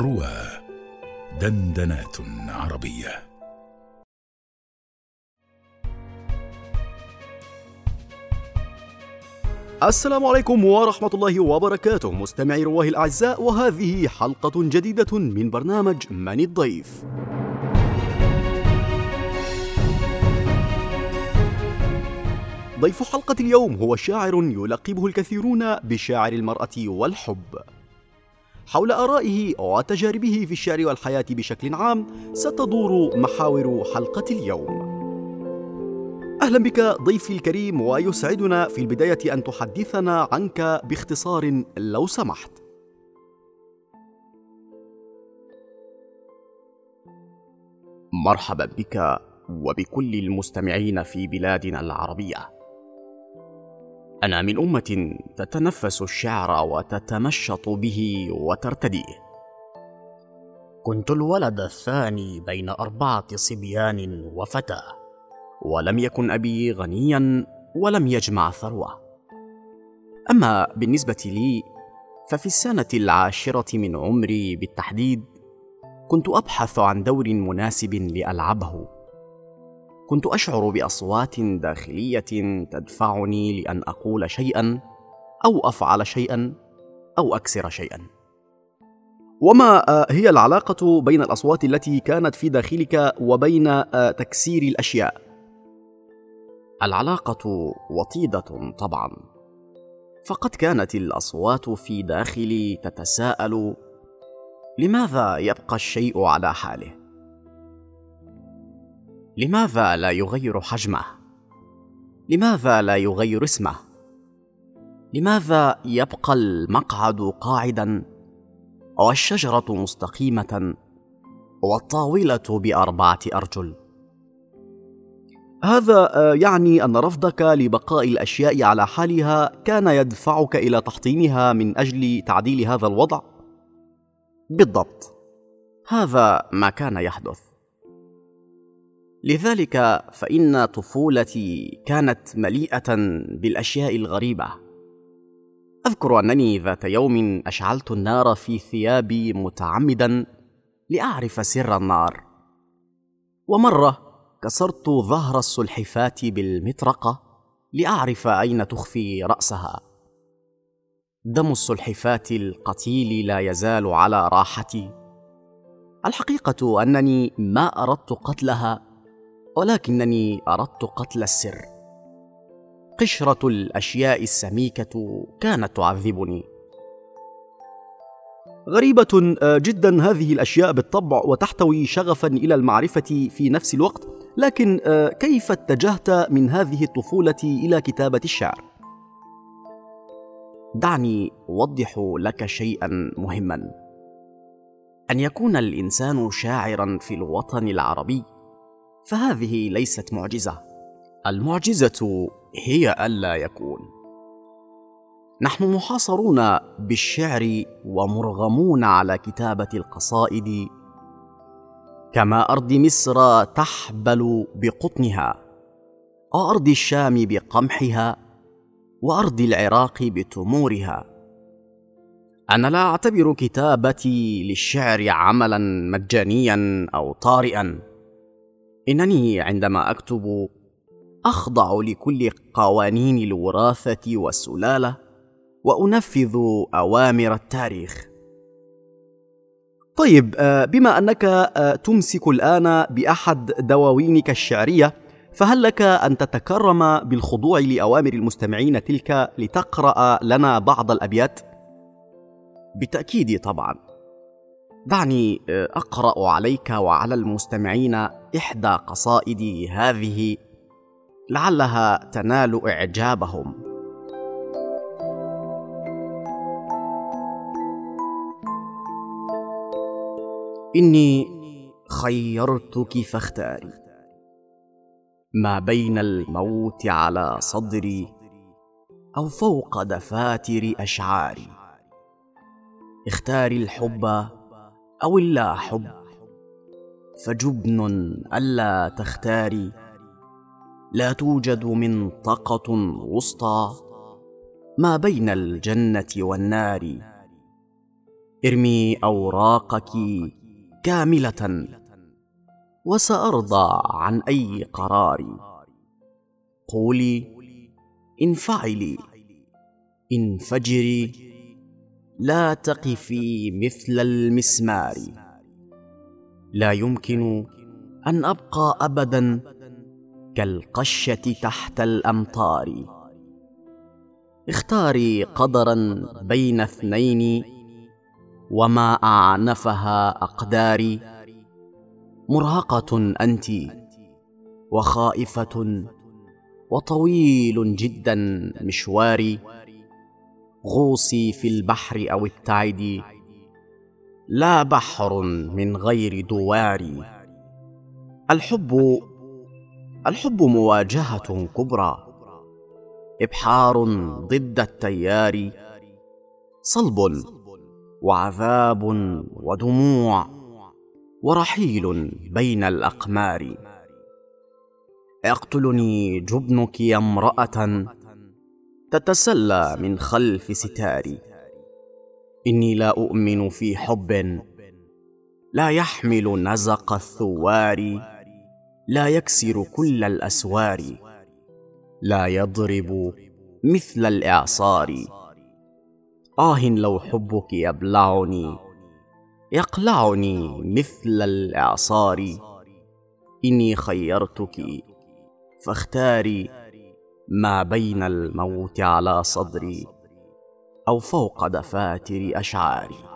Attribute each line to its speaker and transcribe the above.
Speaker 1: روى دندنات عربية.
Speaker 2: السلام عليكم ورحمة الله وبركاته. مستمعي رواة الأعزاء وهذه حلقة جديدة من برنامج من الضيف. ضيف حلقة اليوم هو شاعر يلقبه الكثيرون بشاعر المرأة والحب. حول آرائه وتجاربه في الشعر والحياة بشكل عام ستدور محاور حلقة اليوم. أهلا بك ضيفي الكريم ويسعدنا في البداية أن تحدثنا عنك باختصار لو سمحت.
Speaker 3: مرحبا بك وبكل المستمعين في بلادنا العربية. أنا من أمة تتنفس الشعر وتتمشط به وترتديه كنت الولد الثاني بين أربعة صبيان وفتاه ولم يكن أبي غنيا ولم يجمع ثروة. أما بالنسبة لي ففي السنة العاشرة من عمري بالتحديد كنت أبحث عن دور مناسب لألعبه. كنت أشعر بأصوات داخلية تدفعني لأن أقول شيئا أو أفعل شيئا أو أكسر شيئا.
Speaker 2: وما هي العلاقة بين الأصوات التي كانت في داخلك وبين تكسير الأشياء؟
Speaker 3: العلاقة وطيدة طبعا. فقد كانت الأصوات في داخلي تتساءل لماذا يبقى الشيء على حاله؟ لماذا لا يغير حجمه؟ لماذا لا يغير اسمه؟ لماذا يبقى المقعد قاعدا والشجره مستقيمة والطاولة بأربعة أرجل؟
Speaker 2: هذا يعني أن رفضك لبقاء الأشياء على حالها كان يدفعك إلى تحطيمها من أجل تعديل هذا الوضع؟
Speaker 3: بالضبط. هذا ما كان يحدث. لذلك فإن طفولتي كانت مليئة بالأشياء الغريبة. أذكر أنني ذات يوم أشعلت النار في ثيابي متعمدا لأعرف سر النار. ومرة كسرت ظهر السلحفاة بالمطرقة لأعرف أين تخفي رأسها. دم السلحفاة القتيل لا يزال على راحتي. الحقيقة أنني ما أردت قتلها ولكنني أردت قتل السر. قشرة الأشياء السميكة كانت تعذبني.
Speaker 2: غريبة جدا هذه الأشياء بالطبع وتحتوي شغفا إلى المعرفة في نفس الوقت لكن كيف اتجهت من هذه الطفولة إلى كتابة الشعر؟
Speaker 3: دعني أوضح لك شيئا مهما. أن يكون الإنسان شاعرا في الوطن العربي فهذه ليست معجزة. المعجزة هي ألا يكون. نحن محاصرون بالشعر ومرغمون على كتابة القصائد. كما أرض مصر تحبل بقطنها وارض الشام بقمحها وأرض العراق بتمورها. أنا لا أعتبر كتابتي للشعر عملا مجانيا أو طارئا. إنني عندما أكتب أخضع لكل قوانين الوراثة والسلالة وأنفذ أوامر التاريخ.
Speaker 2: طيب بما أنك تمسك الآن بأحد دواوينك الشعرية فهل لك أن تتكرم بالخضوع لأوامر المستمعين تلك لتقرأ لنا بعض الأبيات؟
Speaker 3: بالتاكيد طبعا. دعني أقرأ عليك وعلى المستمعين إحدى قصائدي هذه لعلها تنال إعجابهم. إني خيرتك فاختاري. ما بين الموت على صدري أو فوق دفاتر أشعاري. اختاري الحب أو اللا حب. فجبن ألا تختاري. لا توجد منطقه وسطى ما بين الجنة والنار. ارمي أوراقك كاملة وسأرضى عن أي قرار. قولي انفعلي. انفجري. لا تقفي مثل المسمار. لا يمكن أن أبقى ابدا كالقشة تحت الأمطار. اختاري قدرا بين اثنين وما أعنفها أقداري. مرهقة أنت وخائفة وطويل جدا مشواري. غوصي في البحر أو ابتعدي. لا بحر من غير دوار. الحب الحب مواجهة كبرى. إبحار ضد التيار. صلب وعذاب ودموع ورحيل بين الأقمار. يقتلني جبنك يا امرأة. تتسلى من خلف ستاري. إني لا أؤمن في حب لا يحمل نزق الثوار لا يكسر كل الاسوار لا يضرب مثل الإعصار. آه لو حبك يبلعني يقلعني مثل الإعصار. إني خيرتك فاختاري ما بين الموت على صدري أو فوق دفاتر أشعاري.